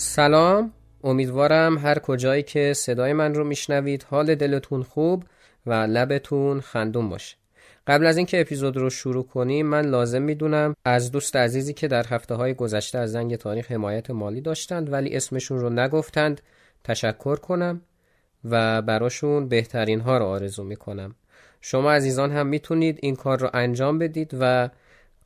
سلام امیدوارم هر کجایی که صدای من رو میشنوید حال دلتون خوب و لبتون خندون باشه. قبل از اینکه اپیزود رو شروع کنیم من لازم می‌دونم از دوست عزیزی که در هفته های گذشته از زنگ تاریخ حمایت مالی داشتند ولی اسمشون رو نگفتند تشکر کنم و براشون بهترین ها رو آرزو می‌کنم. شما عزیزان هم می‌تونید این کار رو انجام بدید و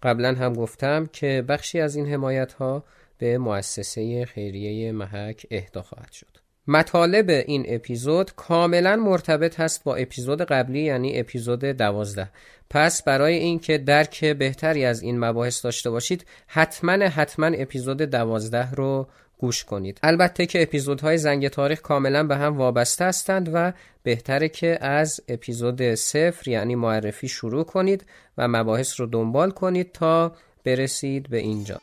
قبلا هم گفتم که بخشی از این حمایت ها به مؤسسه خیریه محک اهدا خواهد شد. مطالب این اپیزود کاملا مرتبط هست با اپیزود قبلی یعنی اپیزود دوازده. پس برای اینکه درک بهتری از این مباحث داشته باشید حتما حتما اپیزود دوازده رو گوش کنید. البته که اپیزودهای زنگ تاریخ کاملا به هم وابسته هستند و بهتره که از اپیزود صفر یعنی معرفی شروع کنید و مباحث رو دنبال کنید تا برسید به اینجا.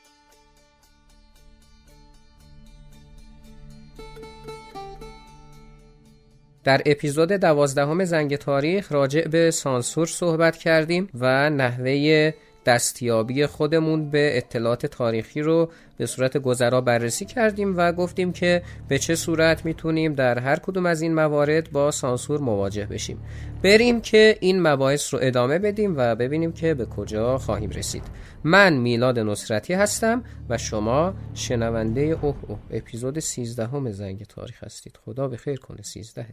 در اپیزود دوازدهم زنگ تاریخ راجع به سانسور صحبت کردیم و نحوه دستیابی خودمون به اطلاعات تاریخی رو به صورت گذرا بررسی کردیم و گفتیم که به چه صورت می‌تونیم در هر کدوم از این موارد با سانسور مواجه بشیم. بریم که این مباحث رو ادامه بدیم و ببینیم که به کجا خواهیم رسید. من میلاد نصرتی هستم و شما شنونده اوه اوه. اپیزود 13 همه زنگ تاریخ هستید. خدا به خیر کنه 13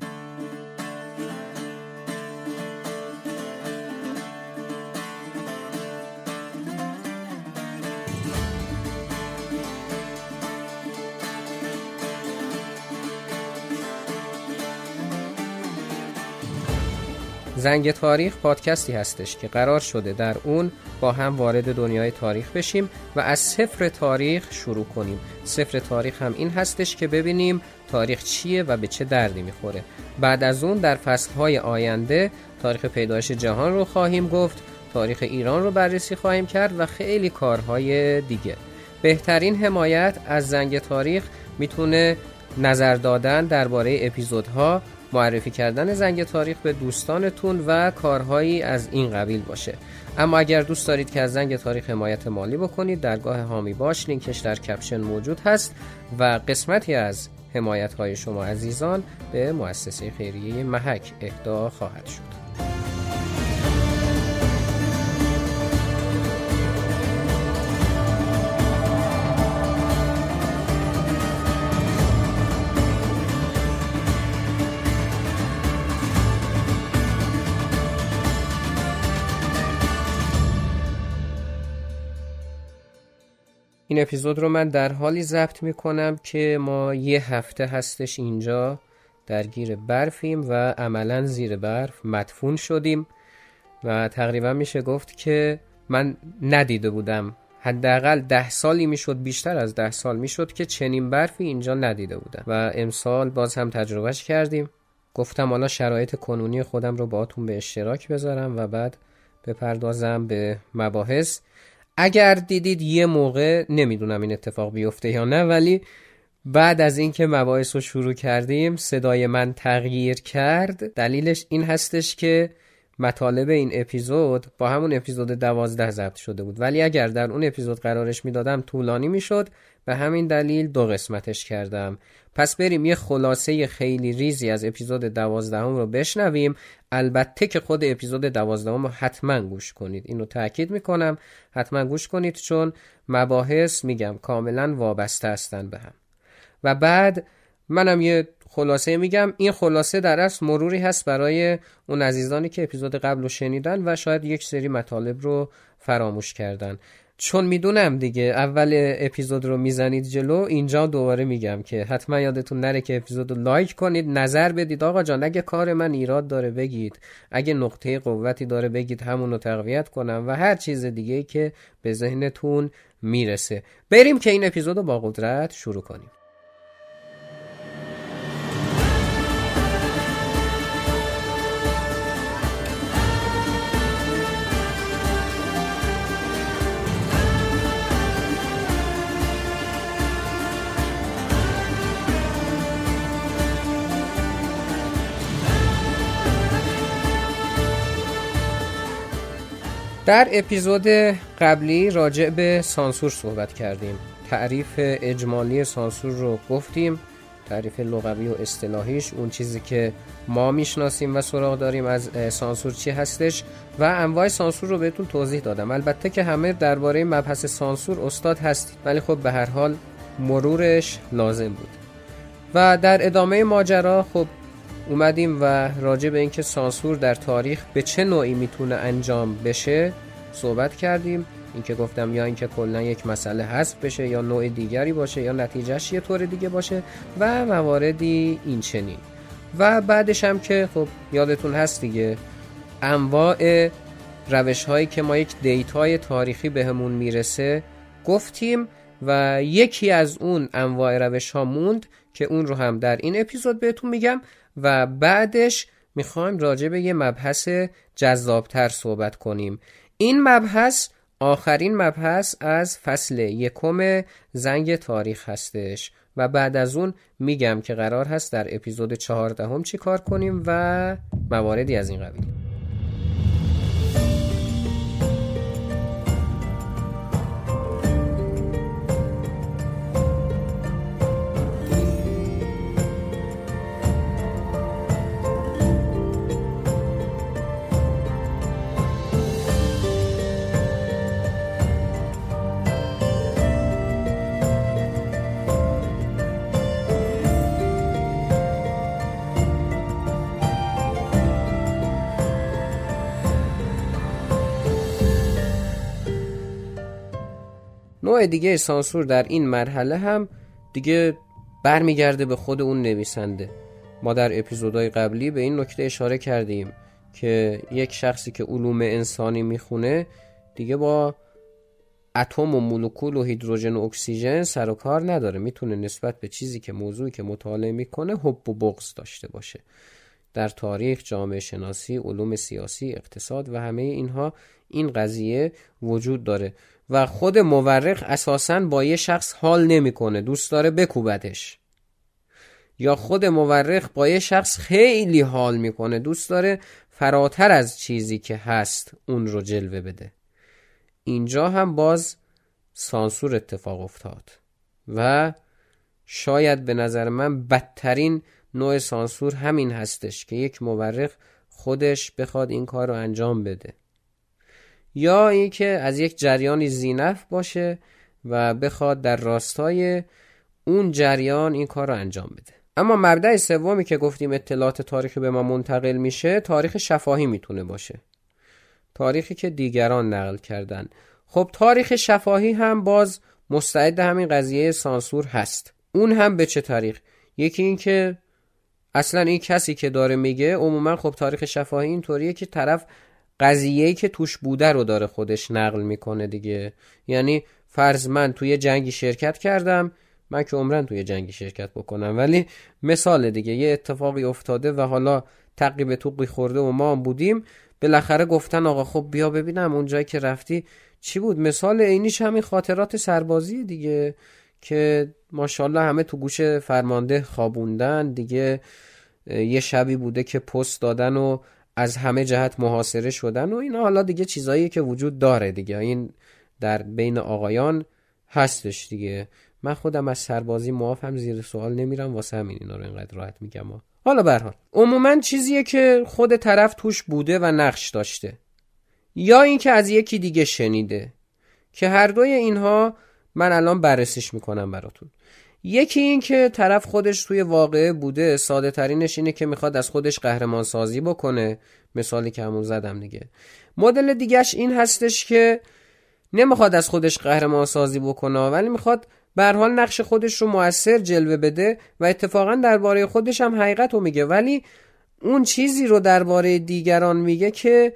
زنگ تاریخ پادکستی هستش که قرار شده در اون با هم وارد دنیای تاریخ بشیم و از صفر تاریخ شروع کنیم. صفر تاریخ هم این هستش که ببینیم تاریخ چیه و به چه دردی می‌خوره. بعد از اون در فصلهای آینده تاریخ پیدایش جهان رو خواهیم گفت تاریخ ایران رو بررسی خواهیم کرد و خیلی کارهای دیگه. بهترین حمایت از زنگ تاریخ می‌تونه نظر دادن درباره اپیزودها معرفی کردن زنگ تاریخ به دوستانتون و کارهایی از این قبیل باشه. اما اگر دوست دارید که از زنگ تاریخ حمایت مالی بکنید درگاه هامی باش لینکش در کپشن موجود هست و قسمتی از حمایت های شما عزیزان به مؤسسه خیریه محک اهدا خواهد شد. این اپیزود رو من در حالی ضبط می کنم که ما یه هفته هستش اینجا درگیر برفیم و عملا زیر برف مدفون شدیم و تقریبا میشه گفت که من ندیده بودم. حداقل ده سالی می‌شد بیشتر از ده سال می‌شد که چنین برفی اینجا ندیده بودم. و امسال باز هم تجربهش کردیم. گفتم حالا شرایط کنونی خودم رو باهاتون به اشتراک بذارم و بعد بپردازم به مباحث. اگر دیدید یه موقع نمی‌دونم این اتفاق بیفته یا نه ولی بعد از اینکه مباحث رو شروع کردیم صدای من تغییر کرد. دلیلش این هستش که مطالب این اپیزود با همون اپیزود دوازده ضبط شده بود. ولی اگر در اون اپیزود قرارش می‌دادم طولانی می‌شد. به همین دلیل دو قسمتش کردم. پس بریم یه خلاصه خیلی ریزی از اپیزود دوازدهم رو بشنویم. البته که خود اپیزود دوازدهم رو حتما گوش کنید. اینو تاکید می‌کنم. حتما گوش کنید چون مباحث میگم کاملا وابسته هستن به هم. و بعد منم یه خلاصه میگم. این خلاصه در اصل مروری هست برای اون عزیزانی که اپیزود قبل رو شنیدن و شاید یک سری مطالب رو فراموش کردن. چون می‌دونم دیگه اول اپیزود رو می‌زنید جلو اینجا دوباره میگم که حتما یادتون نره که اپیزود رو لایک کنید نظر بدید. آقا جان اگه کار من ایراد داره بگید. اگه نقطه قوتی داره بگید همون رو تقویت کنم و هر چیز دیگه که به ذهنتون می‌رسه. بریم که این اپیزود رو با قدرت شروع کنیم. در اپیزود قبلی راجع به سانسور صحبت کردیم. تعریف اجمالی سانسور رو گفتیم تعریف لغوی و اصطلاحیش اون چیزی که ما می‌شناسیم و سراغ داریم از سانسور چی هستش. و انواع سانسور رو بهتون توضیح دادم. البته که همه درباره مبحث سانسور استاد هستید ولی خب به هر حال مرورش لازم بود. و در ادامه ماجرا خب اومدیم و راجع به اینکه سانسور در تاریخ به چه نوعی می‌تونه انجام بشه صحبت کردیم. اینکه گفتم یا اینکه کلا یک مسئله حذف بشه یا نوع دیگری باشه یا نتیجهش یه طور دیگه باشه و مواردی این چنین و بعدش هم که خب یادتون هست دیگه انواع روش هایی که ما یک دیتای تاریخی بهمون می‌رسه گفتیم و یکی از اون انواع روش ها موند که اون رو هم در این اپیزود بهتون میگم. و بعدش می‌خوایم راجع به یه مبحث جذابتر صحبت کنیم. این مبحث آخرین مبحث از فصل یکم زنگ تاریخ هستش و بعد از اون میگم که قرار هست در اپیزود چهاردهم چی کار کنیم و مواردی از این قبیل. دیگه سانسور در این مرحله هم دیگه برمیگرده به خود اون نویسنده. ما در اپیزودهای قبلی به این نکته اشاره کردیم که یک شخصی که علوم انسانی می‌خونه دیگه با اتم و مولکول و هیدروژن و اکسیژن سر و کار نداره. می‌تونه نسبت به چیزی که موضوعی که مطالعه می‌کنه حب و بغض داشته باشه. در تاریخ جامعه شناسی علوم سیاسی اقتصاد و همه اینها این قضیه وجود داره. و خود مورخ اساسا با یه شخص حال نمی‌کنه دوست داره بکوبتش. یا خود مورخ با یه شخص خیلی حال می‌کنه دوست داره فراتر از چیزی که هست اون رو جلوه بده. اینجا هم باز سانسور اتفاق افتاد و شاید به نظر من بدترین نوع سانسور همین هستش که یک مورخ خودش بخواد این کار رو انجام بده. یا اینکه از یک جریانی زینف باشه و بخواد در راستای اون جریان این کار رو انجام بده. اما مبدع سومی که گفتیم اطلاعات تاریخی به ما منتقل میشه تاریخ شفاهی می‌تونه باشه. تاریخی که دیگران نقل کردن. خب تاریخ شفاهی هم باز مستعد همین قضیه سانسور هست. اون هم به چه تاریخ یکی این که اصلا این کسی که داره میگه عموما خب تاریخ شفاهی اینطوریه که طرف قضیه‌ای که توش بوده رو داره خودش نقل می‌کنه دیگه. یعنی فرض من توی جنگی شرکت کردم من که عمرن توی جنگی شرکت بکنم. ولی مثال دیگه یه اتفاقی افتاده و حالا تقیب توقی خورده و ما هم بودیم. بالاخره گفتن آقا خب بیا ببینم اون جایی که رفتی چی بود. مثال عینیش همین خاطرات سربازی دیگه که ماشاءالله همه تو گوش فرمانده خوابوندن. دیگه یه شبی بوده که پست دادن و از همه جهت محاصره شدن و اینا. حالا دیگه چیزایی که وجود داره دیگه. این در بین آقایان هستش دیگه. من خودم از سربازی معافم زیر سوال نمیرم. واسه همین اینا رو اینقدر راحت میگم. حالا برحال عموما چیزیه که خود طرف توش بوده و نقش داشته. یا اینکه از یکی دیگه شنیده. که هر دوی اینها من الان بررسیش می‌کنم براتون. یکی این که طرف خودش توی واقعه بوده ساده ترینش اینه که می‌خواد از خودش قهرمان سازی بکنه. مثالی که همون زدم دیگه. مدل دیگهش این هستش که نمی‌خواد از خودش قهرمان سازی بکنه ولی می‌خواد به حال نقش خودش رو موثر جلوه بده و اتفاقا درباره خودش هم حقیقت رو میگه. ولی اون چیزی رو درباره دیگران میگه که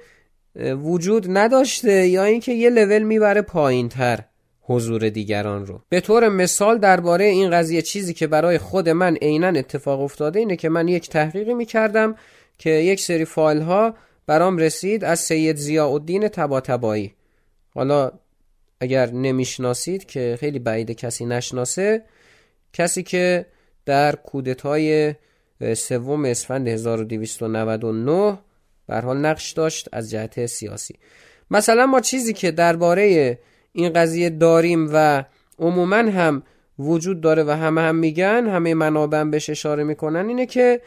وجود نداشته یا اینکه یه لول می‌بره پایین تر حضور دیگران رو. به طور مثال درباره این قضیه چیزی که برای خود من عینا اتفاق افتاده اینه که من یک تحقیقی می‌کردم که یک سری فایل ها برام رسید از سید ضیاء الدین تباتبایی حالا اگر نمی‌شناسید که خیلی بعید کسی نشناسه کسی که در کودتای سوم اسفند 1299 بر حال نقش داشت از جهت سیاسی. مثلا ما چیزی که درباره این قضیه داریم و عموما هم وجود داره و همه هم میگن همه منابع بهش اشاره می‌کنن اینه که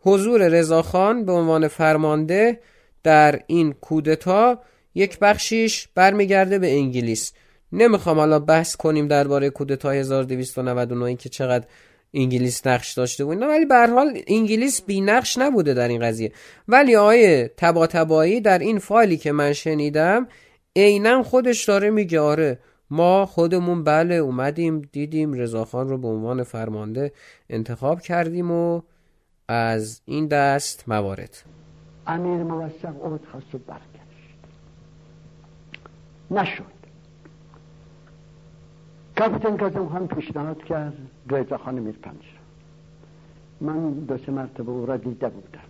حضور رضاخان به عنوان فرمانده در این کودتا یک بخشیش برمیگرده به انگلیس. نمی‌خوام حالا بحث کنیم درباره کودتای 1299 که چقدر انگلیس نقش داشته بود ولی به حال انگلیس بی نقش نبوده در این قضیه. ولی آیه تبا تبایی در این فایلی که من شنیدم عینا خودش داره میگه آره ما خودمون بله اومدیم دیدیم رضاخان رو به عنوان فرمانده انتخاب کردیم و از این دست موارد. امیر موثق اود خواست و برگشت. نشد. کاپیتان کازم خان پیشنهاد کرد رضا خان میر من دو سه مرتبه او را دیده بودم.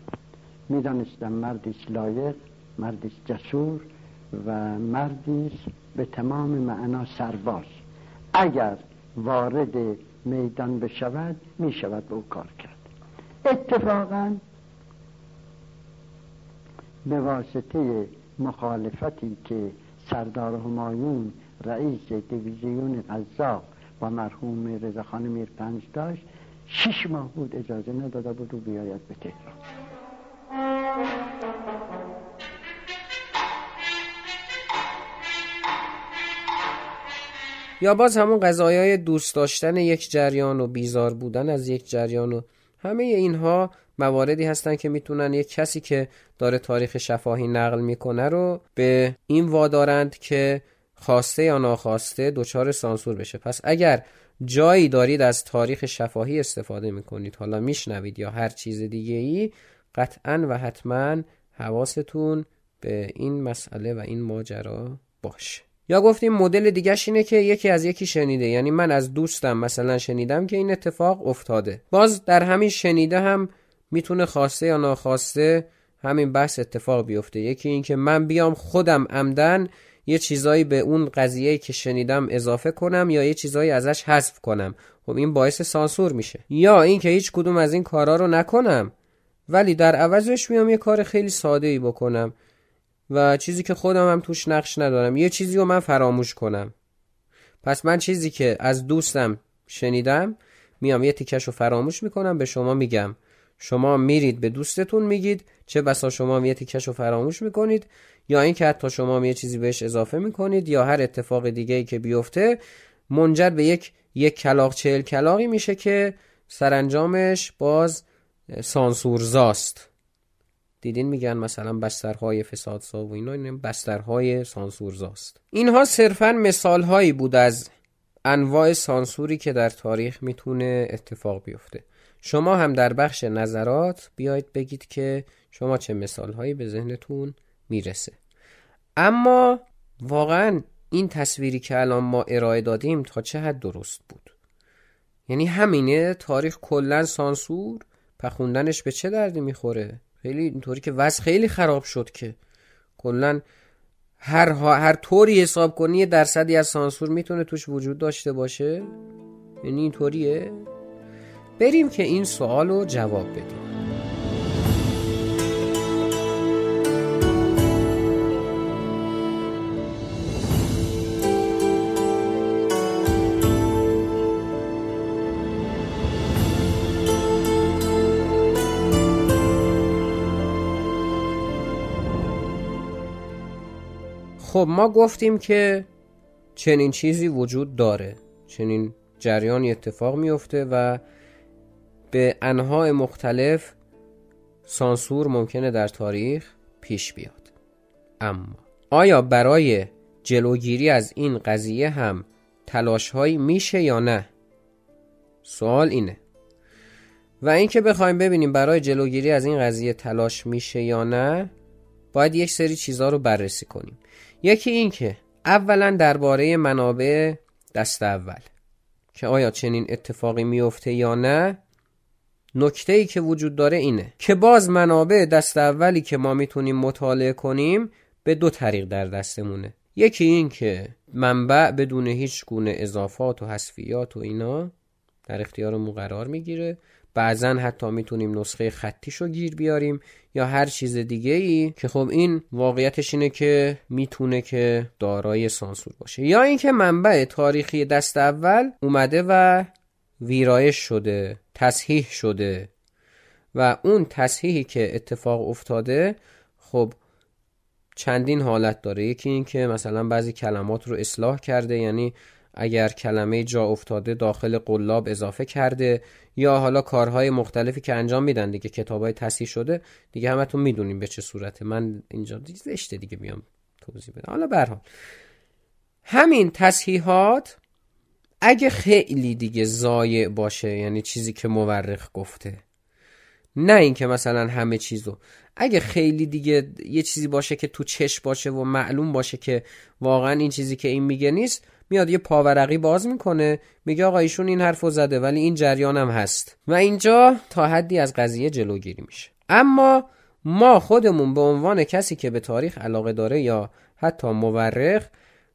می‌دانستم مردی لایق مردی جسور و مردی به تمام معنا سرباز. اگر وارد میدان بشود می شود به او کار کرد. اتفاقا به واسطه مخالفتی که سردار همایون رئیس دیویزیون قزاق با مرحوم رضاخان میرپنج داشت شش ماه بود اجازه نداده بود و بیاید به تهران. یا باز همون قضایای دوست داشتن یک جریان و بیزار بودن از یک جریان و همه اینها مواردی هستن که می‌تونن یک کسی که داره تاریخ شفاهی نقل می‌کنه رو به این وادارند که خواسته یا ناخواسته دچار سانسور بشه. پس اگر جایی دارید از تاریخ شفاهی استفاده می‌کنید حالا میشنوید یا هر چیز دیگه ای قطعا و حتما حواستون به این مسئله و این ماجرا باشه. یا گفتیم مدل دیگهش اینه که یکی از یکی شنیده. یعنی من از دوستم مثلا شنیدم که این اتفاق افتاده. باز در همین شنیده هم می‌تونه خواسته یا ناخواسته همین بحث اتفاق بیفته. یکی اینکه من بیام خودم عمدن یه چیزایی به اون قضیه که شنیدم اضافه کنم یا یه چیزایی ازش حذف کنم. خب این باعث سانسور میشه. یا اینکه هیچ کدوم از این کارا رو نکنم ولی در عوضش میام یه کار خیلی ساده ای بکنم. و چیزی که خودم هم توش نقش ندارم. یه چیزی رو من فراموش کنم. پس من چیزی که از دوستم شنیدم میام یه تیکش رو فراموش می‌کنم به شما میگم. شما میرید به دوستتون میگید چه بسا شما یه تیکش رو فراموش می‌کنید یا اینکه حتی شما یه چیزی بهش اضافه می‌کنید یا هر اتفاق دیگه ای که بیفته منجر به یک یک کلاق چهل کلاقی میشه که سرانجامش باز سانسورزاست. دیدین میگن مثلا بسترهای فسادسا و اینا این بسترهای سانسورزاست. اینها صرفا مثال هایی بود از انواع سانسوری که در تاریخ می‌تونه اتفاق بیفته. شما هم در بخش نظرات بیاید بگید که شما چه مثال هایی به ذهنتون می‌رسه. اما واقعا این تصویری که الان ما ارائه دادیم تا چه حد درست بود؟ یعنی همینه تاریخ کلا سانسور پخوندنش به چه دردی می‌خوره؟ خیلی اینطوری که وضع خیلی خراب شد که. کلا هر, هر طوری حساب کنی درصدی از سانسور می‌تونه توش وجود داشته باشه. یعنی اینطوریه. بریم که این سوال رو جواب بدیم. خب ما گفتیم که چنین چیزی وجود داره. چنین جریانی اتفاق میفته و به انواع مختلف سانسور ممکنه در تاریخ پیش بیاد. اما آیا برای جلوگیری از این قضیه هم تلاش هایی میشه یا نه؟ سوال اینه. و اینکه بخوایم ببینیم برای جلوگیری از این قضیه تلاش میشه یا نه باید یک سری چیزها رو بررسی کنیم. یکی این که اولا درباره منابع دست اول که آیا چنین اتفاقی میفته یا نه نکته ای که وجود داره اینه که باز منابع دست اولی که ما می‌تونیم مطالعه کنیم به دو طریق در دستمونه. یکی این که منبع بدون هیچ گونه اضافات و حذفیات و اینا در اختیارمون قرار می‌گیره. بعضا حتی می‌تونیم نسخه خطیشو گیر بیاریم یا هر چیز دیگه ای که خب این واقعیتش اینه که می‌تونه که دارای سانسور باشه. یا اینکه منبع تاریخی دست اول اومده و ویرایش شده تصحیح شده و اون تصحیحی که اتفاق افتاده خب چندین حالت داره. یکی این که مثلا بعضی کلمات رو اصلاح کرده یعنی اگر کلمه جا افتاده داخل قلاب اضافه کرده یا حالا کارهای مختلفی که انجام میدن دیگه کتابای تصحیح شده دیگه همتون می‌دونیم به چه صورته. من اینجا زشته دیگه بیام توضیح بدم. حالا به همین تصحیحات اگه خیلی دیگه زایع باشه یعنی چیزی که مورخ گفته نه اینکه مثلا همه چیزو. اگه خیلی دیگه یه چیزی باشه که تو چش باشه و معلوم باشه که واقعا این چیزی که این میگه نیست میاد یه پاورقی باز می‌کنه میگه آقا ایشون این حرفو زده ولی این جریان هم هست. و اینجا تا حدی از قضیه جلوگیری میشه. اما ما خودمون به عنوان کسی که به تاریخ علاقه داره یا حتی مورخ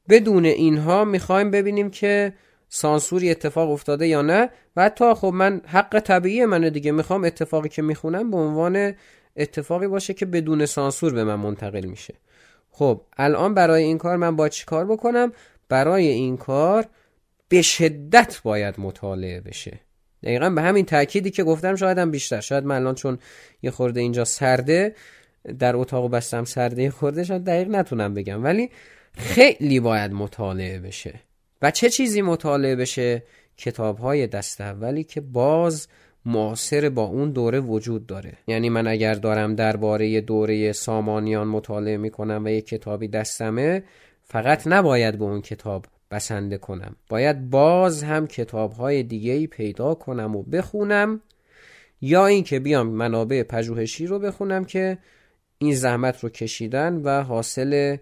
بدون اینها می‌خوایم ببینیم که سانسوری اتفاق افتاده یا نه. و حتی خب من حق طبیعی منو دیگه می‌خوام اتفاقی که می‌خونم به عنوان اتفاقی باشه که بدون سانسور به من منتقل میشه. خب الان برای این کار من با چی کار بکنم؟ برای این کار به شدت باید مطالعه بشه. دقیقا به همین تأکیدی که گفتم شاید هم بیشتر. شاید من الان چون یه خورده اینجا سرده در اتاق بستم سرده خورده شاید دقیق نتونم بگم. ولی خیلی باید مطالعه بشه. و چه چیزی مطالعه بشه؟ کتاب های دست اولی که باز معاصر با اون دوره وجود داره. یعنی من اگر دارم درباره دوره سامانیان مطالعه می‌کنم و یک کتابی دستمه فقط نباید به اون کتاب بسنده کنم. باید باز هم کتاب های دیگه ای پیدا کنم و بخونم یا اینکه بیام منابع پژوهشی رو بخونم که این زحمت رو کشیدن و حاصل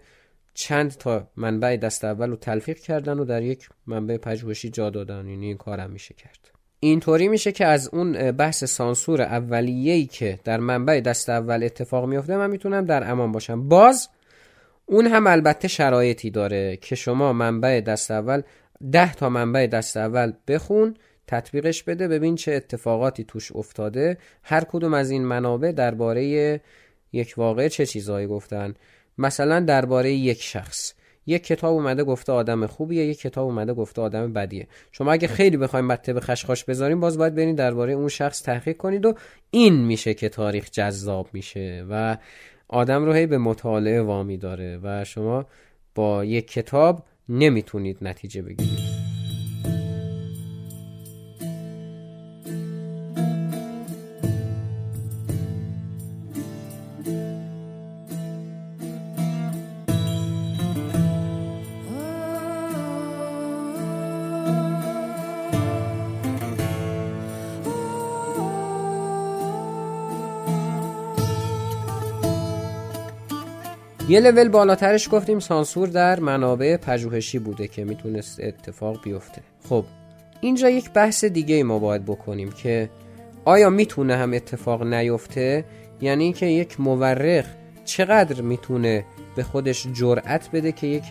چند تا منبع دست اول رو تلفیق کردن و در یک منبع پژوهشی جا دادن. یعنی این کارم میشه کرد. اینطوری میشه که از اون بحث سانسور اولیه‌ای که در منبع دست اول اتفاق میفته من می‌تونم در امان باشم. باز اون هم البته شرایطی داره که شما منبع دست اول ده تا منبع دست اول بخون تطبیقش بده ببین چه اتفاقاتی توش افتاده. هر کدوم از این منابع درباره یک واقع چه چیزهایی گفتن؟ مثلا درباره یک شخص. یک کتاب اومده گفته آدم خوبیه یک کتاب اومده گفته آدم بدیه. شما اگه خیلی بخوایم به خشخاش بذاریم باز باید برین درباره اون شخص تحقیق کنید و این میشه که تاریخ جذاب میشه و آدم رو هی به مطالعه وامی داره و شما با یک کتاب نمی‌تونید نتیجه بگیرید. یه لول بالاترش گفتیم سانسور در منابع پژوهشی بوده که می‌تونست اتفاق بیفته. خب اینجا یک بحث دیگه ما باید بکنیم که آیا می‌تونه هم اتفاق نیفته؟ یعنی اینکه یک مورخ چقدر می‌تونه به خودش جرأت بده که یک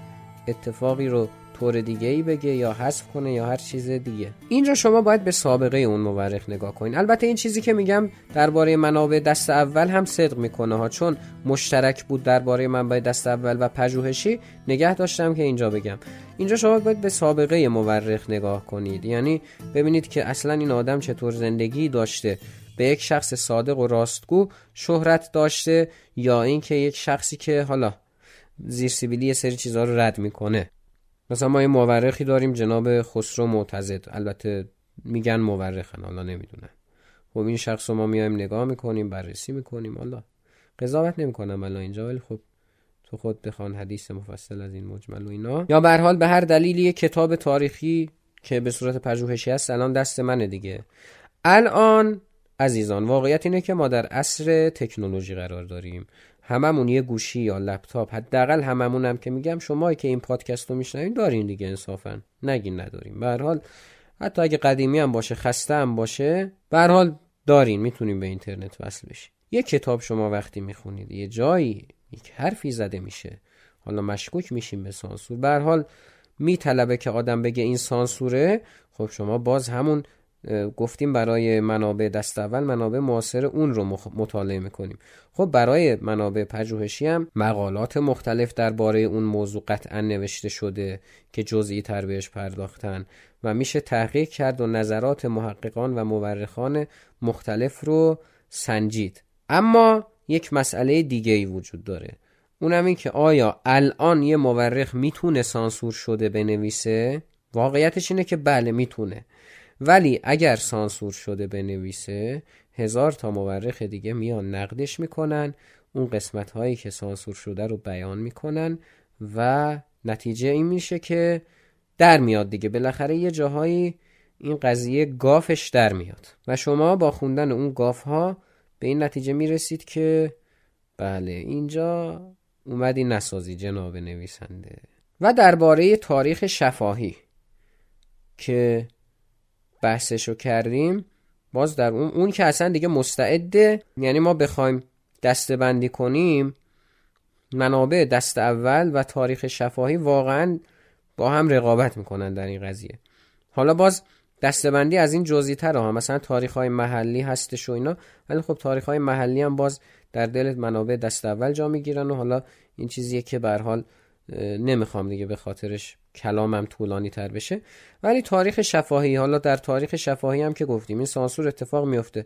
اتفاقی رو طور دیگه ای بگه یا حذف کنه یا هر چیز دیگه. اینجا شما باید به سابقه اون مورخ نگاه کنین. البته این چیزی که میگم درباره منابع دست اول هم صدق می‌کنه ها چون مشترک بود درباره منبع دست اول و پژوهشی. نگه داشتم که اینجا بگم. اینجا شما باید به سابقه مورخ نگاه کنید. یعنی ببینید که اصلا این آدم چطور زندگی داشته. به یک شخص صادق و راستگو شهرت داشته یا اینکه یک شخصی که حالا زیر سیبیلی یه سری چیزها رو رد می‌کنه. مثلا ما یه مورخی داریم جناب خسرو معتزد. البته میگن مورخن حالا نمی‌دونم خب این شخص رو ما میایم نگاه می‌کنیم بررسی می‌کنیم. حالا قضاوت نمی‌کنم الان اینجا ولی خب تو خود بخوان حدیث مفصل از این مجمل و اینا. یا به حال به هر دلیلی کتاب تاریخی که به صورت پژوهشی هست الان دست منه دیگه. الان عزیزان واقعیت اینه که ما در عصر تکنولوژی قرار داریم. هممون یه گوشی یا لپتاپ حداقل هممون هم که میگم شما که این پادکست رو میشنوین دارین دیگه انصافا. نگین نداریم. به حال حتی اگه قدیمی هم باشه خسته هم باشه به حال دارین می‌تونیم به اینترنت وصل بشین. یه کتاب شما وقتی می‌خونید یه جایی یک حرفی زده میشه. حالا مشکوک میشیم به سانسور. به حال میطلبه که آدم بگه این سانسوره. خب شما باز همون گفتیم برای منابع دست اول منابع معاصر اون رو مطالعه می‌کنیم. خب برای منابع پژوهشی هم مقالات مختلف درباره اون موضوع قطعا نوشته شده که جزئی تر بهش پرداختن و میشه تحقیق کرد و نظرات محققان و مورخان مختلف رو سنجید. اما یک مسئله دیگه ای وجود داره. اونم این که آیا الان یه مورخ می‌تونه سانسور شده بنویسه؟ واقعیتش اینه که بله می‌تونه. ولی اگر سانسور شده بنویسه هزار تا مورخ دیگه میان نقدش می‌کنن اون قسمت هایی که سانسور شده رو بیان می‌کنن و نتیجه این میشه که در میاد دیگه. بالاخره یه جاهایی این قضیه گافش در میاد و شما با خوندن اون گاف ها به این نتیجه می‌رسید که بله اینجا اومدی نسازی جناب نویسنده. و درباره تاریخ شفاهی که بحثشو کردیم باز در اون اون که اصلا دیگه مستعده یعنی ما بخوایم دسته بندی کنیم منابع دست اول و تاریخ شفاهی واقعا با هم رقابت می‌کنن در این قضیه. حالا باز بندی از این جزئی تر هم مثلا تاریخ های محلی هستش و اینا ولی خب تاریخ های محلی هم باز در دل منابع دست اول جا می‌گیرن و حالا این چیزیه که به حال نمی‌خوام دیگه به خاطرش کلامم طولانی تر بشه. ولی تاریخ شفاهی حالا در تاریخ شفاهی هم که گفتیم این سانسور اتفاق میفته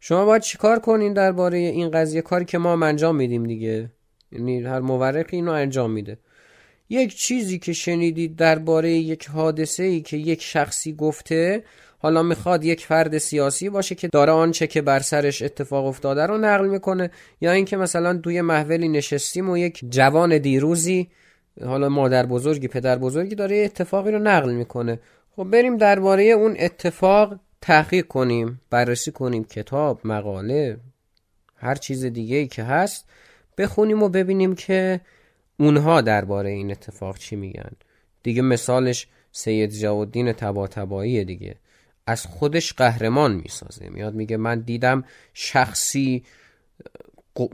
شما باید چیکار کنین درباره این قضیه؟ کاری که ما هم انجام میدیم دیگه. یعنی هر مورخی اینو انجام میده. یک چیزی که شنیدید درباره یک حادثه ای که یک شخصی گفته حالا می‌خواد یک فرد سیاسی باشه که داره آنچه که بر سرش اتفاق افتاده رو نقل می‌کنه یا اینکه مثلا توی محولی نشستیم و یک جوان دیروزی حالا مادر بزرگی پدر بزرگی داره اتفاقی رو نقل می‌کنه. خب بریم درباره اون اتفاق تحقیق کنیم بررسی کنیم. کتاب مقاله هر چیز دیگه ای که هست بخونیم و ببینیم که اونها درباره این اتفاق چی میگن. دیگه مثالش سید جوادین تبا تبایی دیگه. از خودش قهرمان می‌سازه. میاد میگه من دیدم شخصی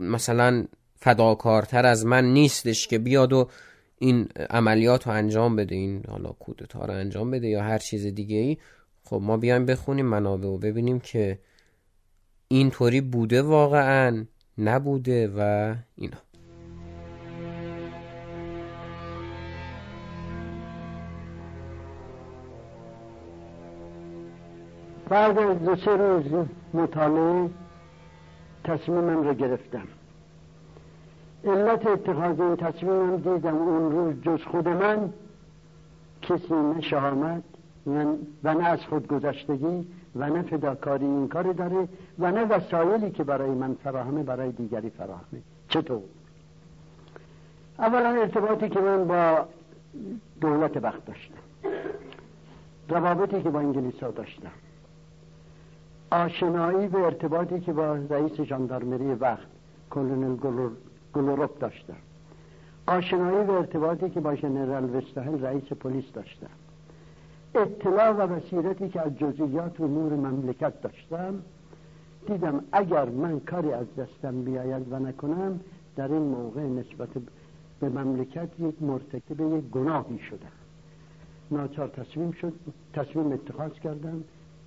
مثلا فداکارتر از من نیستش که بیاد و این عملیات رو انجام بده این حالا کودتا رو انجام بده یا هر چیز دیگه ای خب ما بیایم بخونیم منابع و ببینیم که اینطوری بوده واقعا نبوده و اینا. بعد از دو سه روز مطالعه تصمیمم رو گرفتم. علت اتخاذ این تصمیمم دیدم. اون روز جز خود من کسی نه شهامت و نه از خود گذشتگی و نه فداکاری این کار داره و نه وسایلی که برای من فراهمه برای دیگری فراهمه. چطور؟ اولا ارتباطی که من با دولت وقت داشتم. روابطی که با انگلیس ها داشتم. آشنایی به ارتباطی که با رئیس جاندارمری وقت کلونل گلوروپ داشتم. آشنایی به ارتباطی که با ژنرال وستاهل رئیس پلیس داشتم. اطلاع و بصیرتی که از جزئیات امور مملکت داشتم دیدم اگر من کاری از دستم بیاید و نکنم در این موقع نسبت به مملکت یک مرتکب یک گناهی شدم. ناچار تصمیم شد تصمیم اتخاذ کردم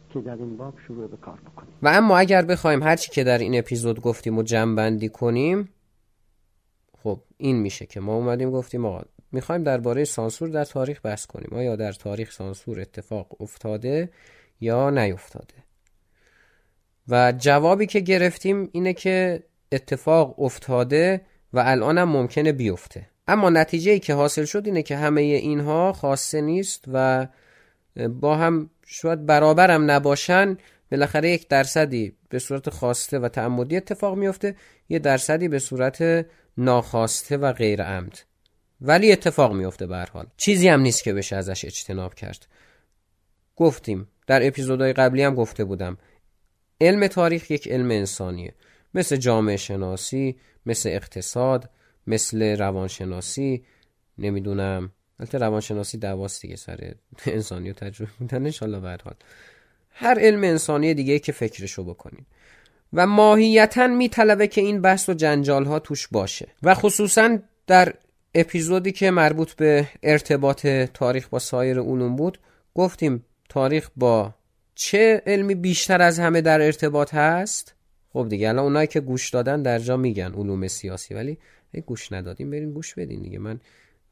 که در این باب شروع به کار بکنیم. و اما اگر بخوایم هرچی که در این اپیزود گفتیم و جمع کنیم خب این میشه که ما اومدیم گفتیم آقا می‌خوایم درباره سانسور در تاریخ بحث کنیم. آیا در تاریخ سانسور اتفاق افتاده یا نیفتاده؟ و جوابی که گرفتیم اینه که اتفاق افتاده و الان هم ممکنه بیفته. اما نتیجه ای که حاصل شد اینه که همه اینها خاصه نیست و با هم شاید هم نباشن. بالاخره یک درصدی به صورت خواسته و تعمدی اتفاق میفته یه درصدی به صورت ناخواسته و غیر عمد ولی اتفاق میفته به حال. چیزی هم نیست که بشه ازش اجتناب کرد. گفتیم در اپیزودهای قبلی هم گفته بودم علم تاریخ یک علم انسانیه. مثل جامعه شناسی مثل اقتصاد مثل روانشناسی نمی‌دونم. البته روانشناسی دواست دیگه سر انسانی و تجربه میدن انشالله به حال. هر علم انسانی دیگه که فکرشو بکنین و ماهیتا میطلبه که این بحث و جنجال ها توش باشه. و خصوصا در اپیزودی که مربوط به ارتباط تاریخ با سایر علوم بود گفتیم تاریخ با چه علمی بیشتر از همه در ارتباط هست؟ خب دیگه الان اونایی که گوش دادن در جا میگن علوم سیاسی ولی گوش ندادیم بریم گوش بدین دیگه. من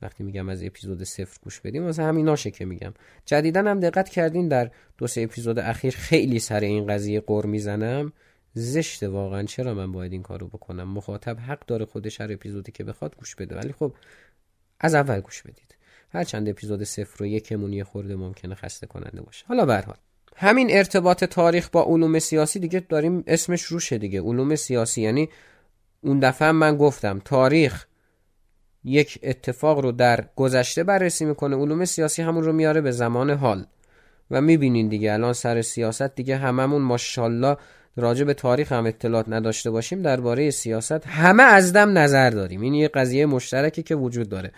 وقتی میگم از اپیزود صفر گوش بدیم واسه همیناشه که میگم. جدیدا هم دقت کردین در دو سه اپیزود اخیر خیلی سر این قضیه قر می‌زنم. زشته واقعا. چرا من باید این کارو بکنم؟ مخاطب حق داره خودش هر اپیزودی که بخواد گوش بده. ولی خب از اول گوش بدید. هر چند اپیزود صفر و یکمون یه خورده ممکنه خسته کننده باشه. حالا به همین ارتباط تاریخ با علوم سیاسی دیگه داریم اسمش روشه دیگه. علوم سیاسی یعنی اون دفعه من گفتم تاریخ یک اتفاق رو در گذشته بررسی می‌کنه. علوم سیاسی همون رو میاره به زمان حال. و می‌بینین دیگه الان سر سیاست دیگه هممون ماشاءالله راجع به تاریخ هم اطلاعات نداشته باشیم درباره سیاست همه از دم نظر داریم. این یه قضیه مشترکی که وجود داره.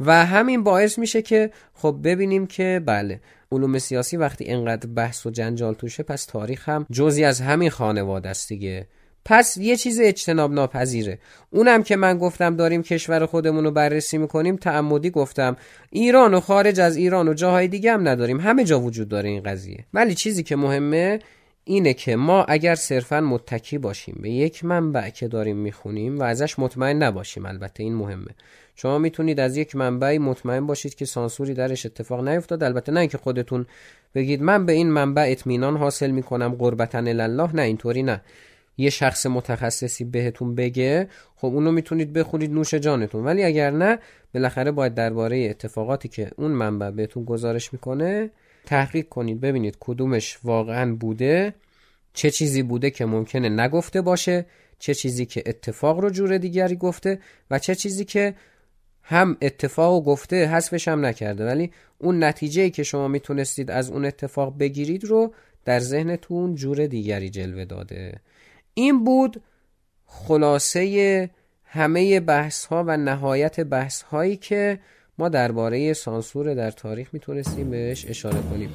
و همین باعث میشه که خب ببینیم که بله علوم سیاسی وقتی انقدر بحث و جنجال توشه پس تاریخ هم جزی از همین خانواده است دیگه. پس یه چیز اجتناب ناپذیره اونم که من گفتم داریم کشور خودمون رو بررسی می‌کنیم تعمدی گفتم. ایران و خارج از ایران و جاهای دیگه هم نداریم. همه جا وجود داره این قضیه. ولی چیزی که مهمه اینه که ما اگر صرفا متکی باشیم به یک منبع که داریم می‌خونیم و ازش مطمئن نباشیم البته این مهمه. شما می‌تونید از یک منبعی مطمئن باشید که سانسوری درش اتفاق نیفتاد البته نه اینکه خودتون بگید من به این منبع اطمینان حاصل می‌کنم قربتن الله نه اینطوری نه. یه شخص متخصصی بهتون بگه خب اونو می‌تونید بخونید نوش جانتون. ولی اگر نه بالاخره باید درباره اتفاقاتی که اون منبع بهتون گزارش می‌کنه تحقیق کنید ببینید کدومش واقعا بوده چه چیزی بوده که ممکنه نگفته باشه چه چیزی که اتفاق رو جور دیگری گفته و چه چیزی که هم اتفاق گفته حذفش هم نکرده. ولی اون نتیجه که شما می‌تونستید از اون اتفاق بگیرید رو در ذهنتون جور دیگری جلوه داده. این بود خلاصه همه بحث ها و نهایت بحث هایی که ما درباره سانسور در تاریخ می‌تونستیم بهش اشاره کنیم.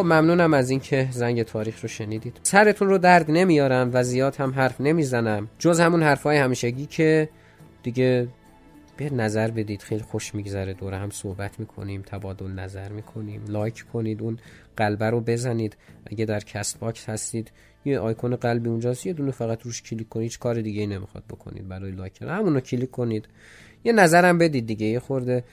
خب ممنونم از اینکه زنگ تاریخ رو شنیدید. سرتون رو درد نمیارم و زیاد هم حرف نمی‌زنم. جز همون حرفای همیشگی که دیگه بیاید نظر بدید خیلی خوش میگذره. دور هم صحبت می‌کنیم تبادل نظر می‌کنیم. لایک کنید اون قلبه رو بزنید. اگه در CastBox هستید یه آیکون قلبی اونجاست یه دونه فقط روش کلیک کنید. هیچ کار دیگه ای نمی‌خواد بکنید برای لایک همون کلیک کنید. یه نظرم بدید دیگه. یه خورده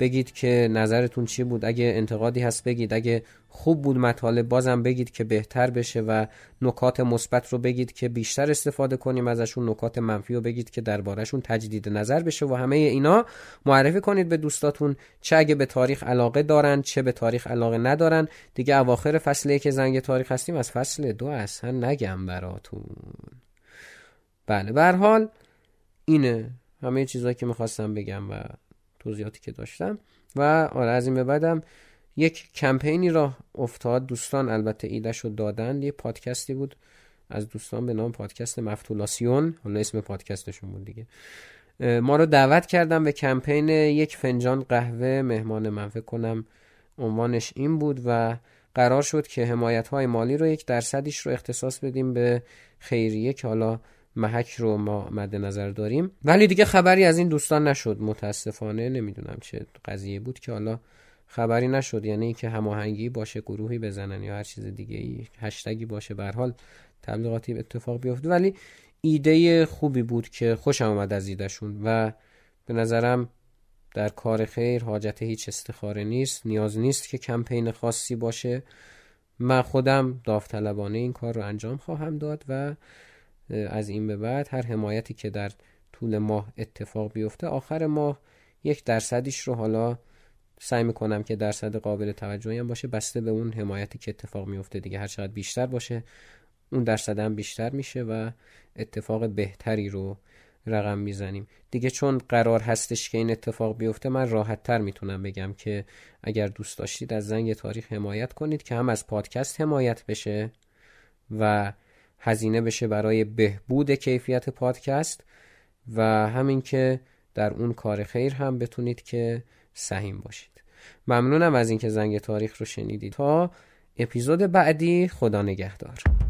بگید که نظرتون چی بود؟ اگه انتقادی هست بگید اگه خوب بود مطالب بازم بگید که بهتر بشه و نکات مثبت رو بگید که بیشتر استفاده کنیم ازشون نکات منفی رو بگید که دربارهشون تجدید نظر بشه و همه اینا. معرفی کنید به دوستاتون چه اگه به تاریخ علاقه دارن چه به تاریخ علاقه ندارن. دیگه اواخر فصله که زنگ تاریخ هستیم از فصل دو اصلا نگم براتون. بله به حال اینه همه چیزهایی که می‌خواستم بگم و توضیحاتی که داشتم. و آره از این به بعدم یک کمپینی را افتاد. دوستان البته ایدهش رو دادن. یه پادکستی بود. از دوستان به نام پادکست مفتولاسیون. حالا اسم پادکستشون بود دیگه. ما رو دعوت کردم به کمپین یک فنجان قهوه مهمان من. فکر کنم عنوانش این بود و قرار شد که حمایت های مالی رو یک درصدیش رو اختصاص بدیم به خیریه که حالا محک رو ما مد نظر داریم. ولی دیگه خبری از این دوستان نشد. متاسفانه نمی‌دونم چه قضیه بود که حالا خبری نشد. یعنی اینکه هماهنگی باشه گروهی بزنن یا هر چیز دیگه ای هشتگی باشه به حال تبلیغاتی اتفاق بیفته. ولی ایده خوبی بود که خوشم آمد از ایدهشون و به نظرم در کار خیر حاجت هیچ استخاره نیست. نیاز نیست که کمپین خاصی باشه. من خودم داوطلبانه این کار رو انجام خواهم داد و از این به بعد هر حمایتی که در طول ماه اتفاق بیفته آخر ماه یک درصدیش رو حالا سعی می‌کنم که درصد قابل توجهی هم باشه. بسته به اون حمایتی که اتفاق میفته دیگه. هر چقدر بیشتر باشه اون درصد هم بیشتر میشه و اتفاق بهتری رو رقم می‌زنیم. دیگه چون قرار هستش که این اتفاق بیفته من راحت تر می‌تونم بگم که اگر دوست داشتید از زنگ تاریخ حمایت کنید که هم از پادکست حمایت بشه و هزینه بشه برای بهبود کیفیت پادکست و همین که در اون کار خیر هم بتونید که سهیم باشید. ممنونم از اینکه زنگ تاریخ رو شنیدید. تا اپیزود بعدی خدا نگهدار.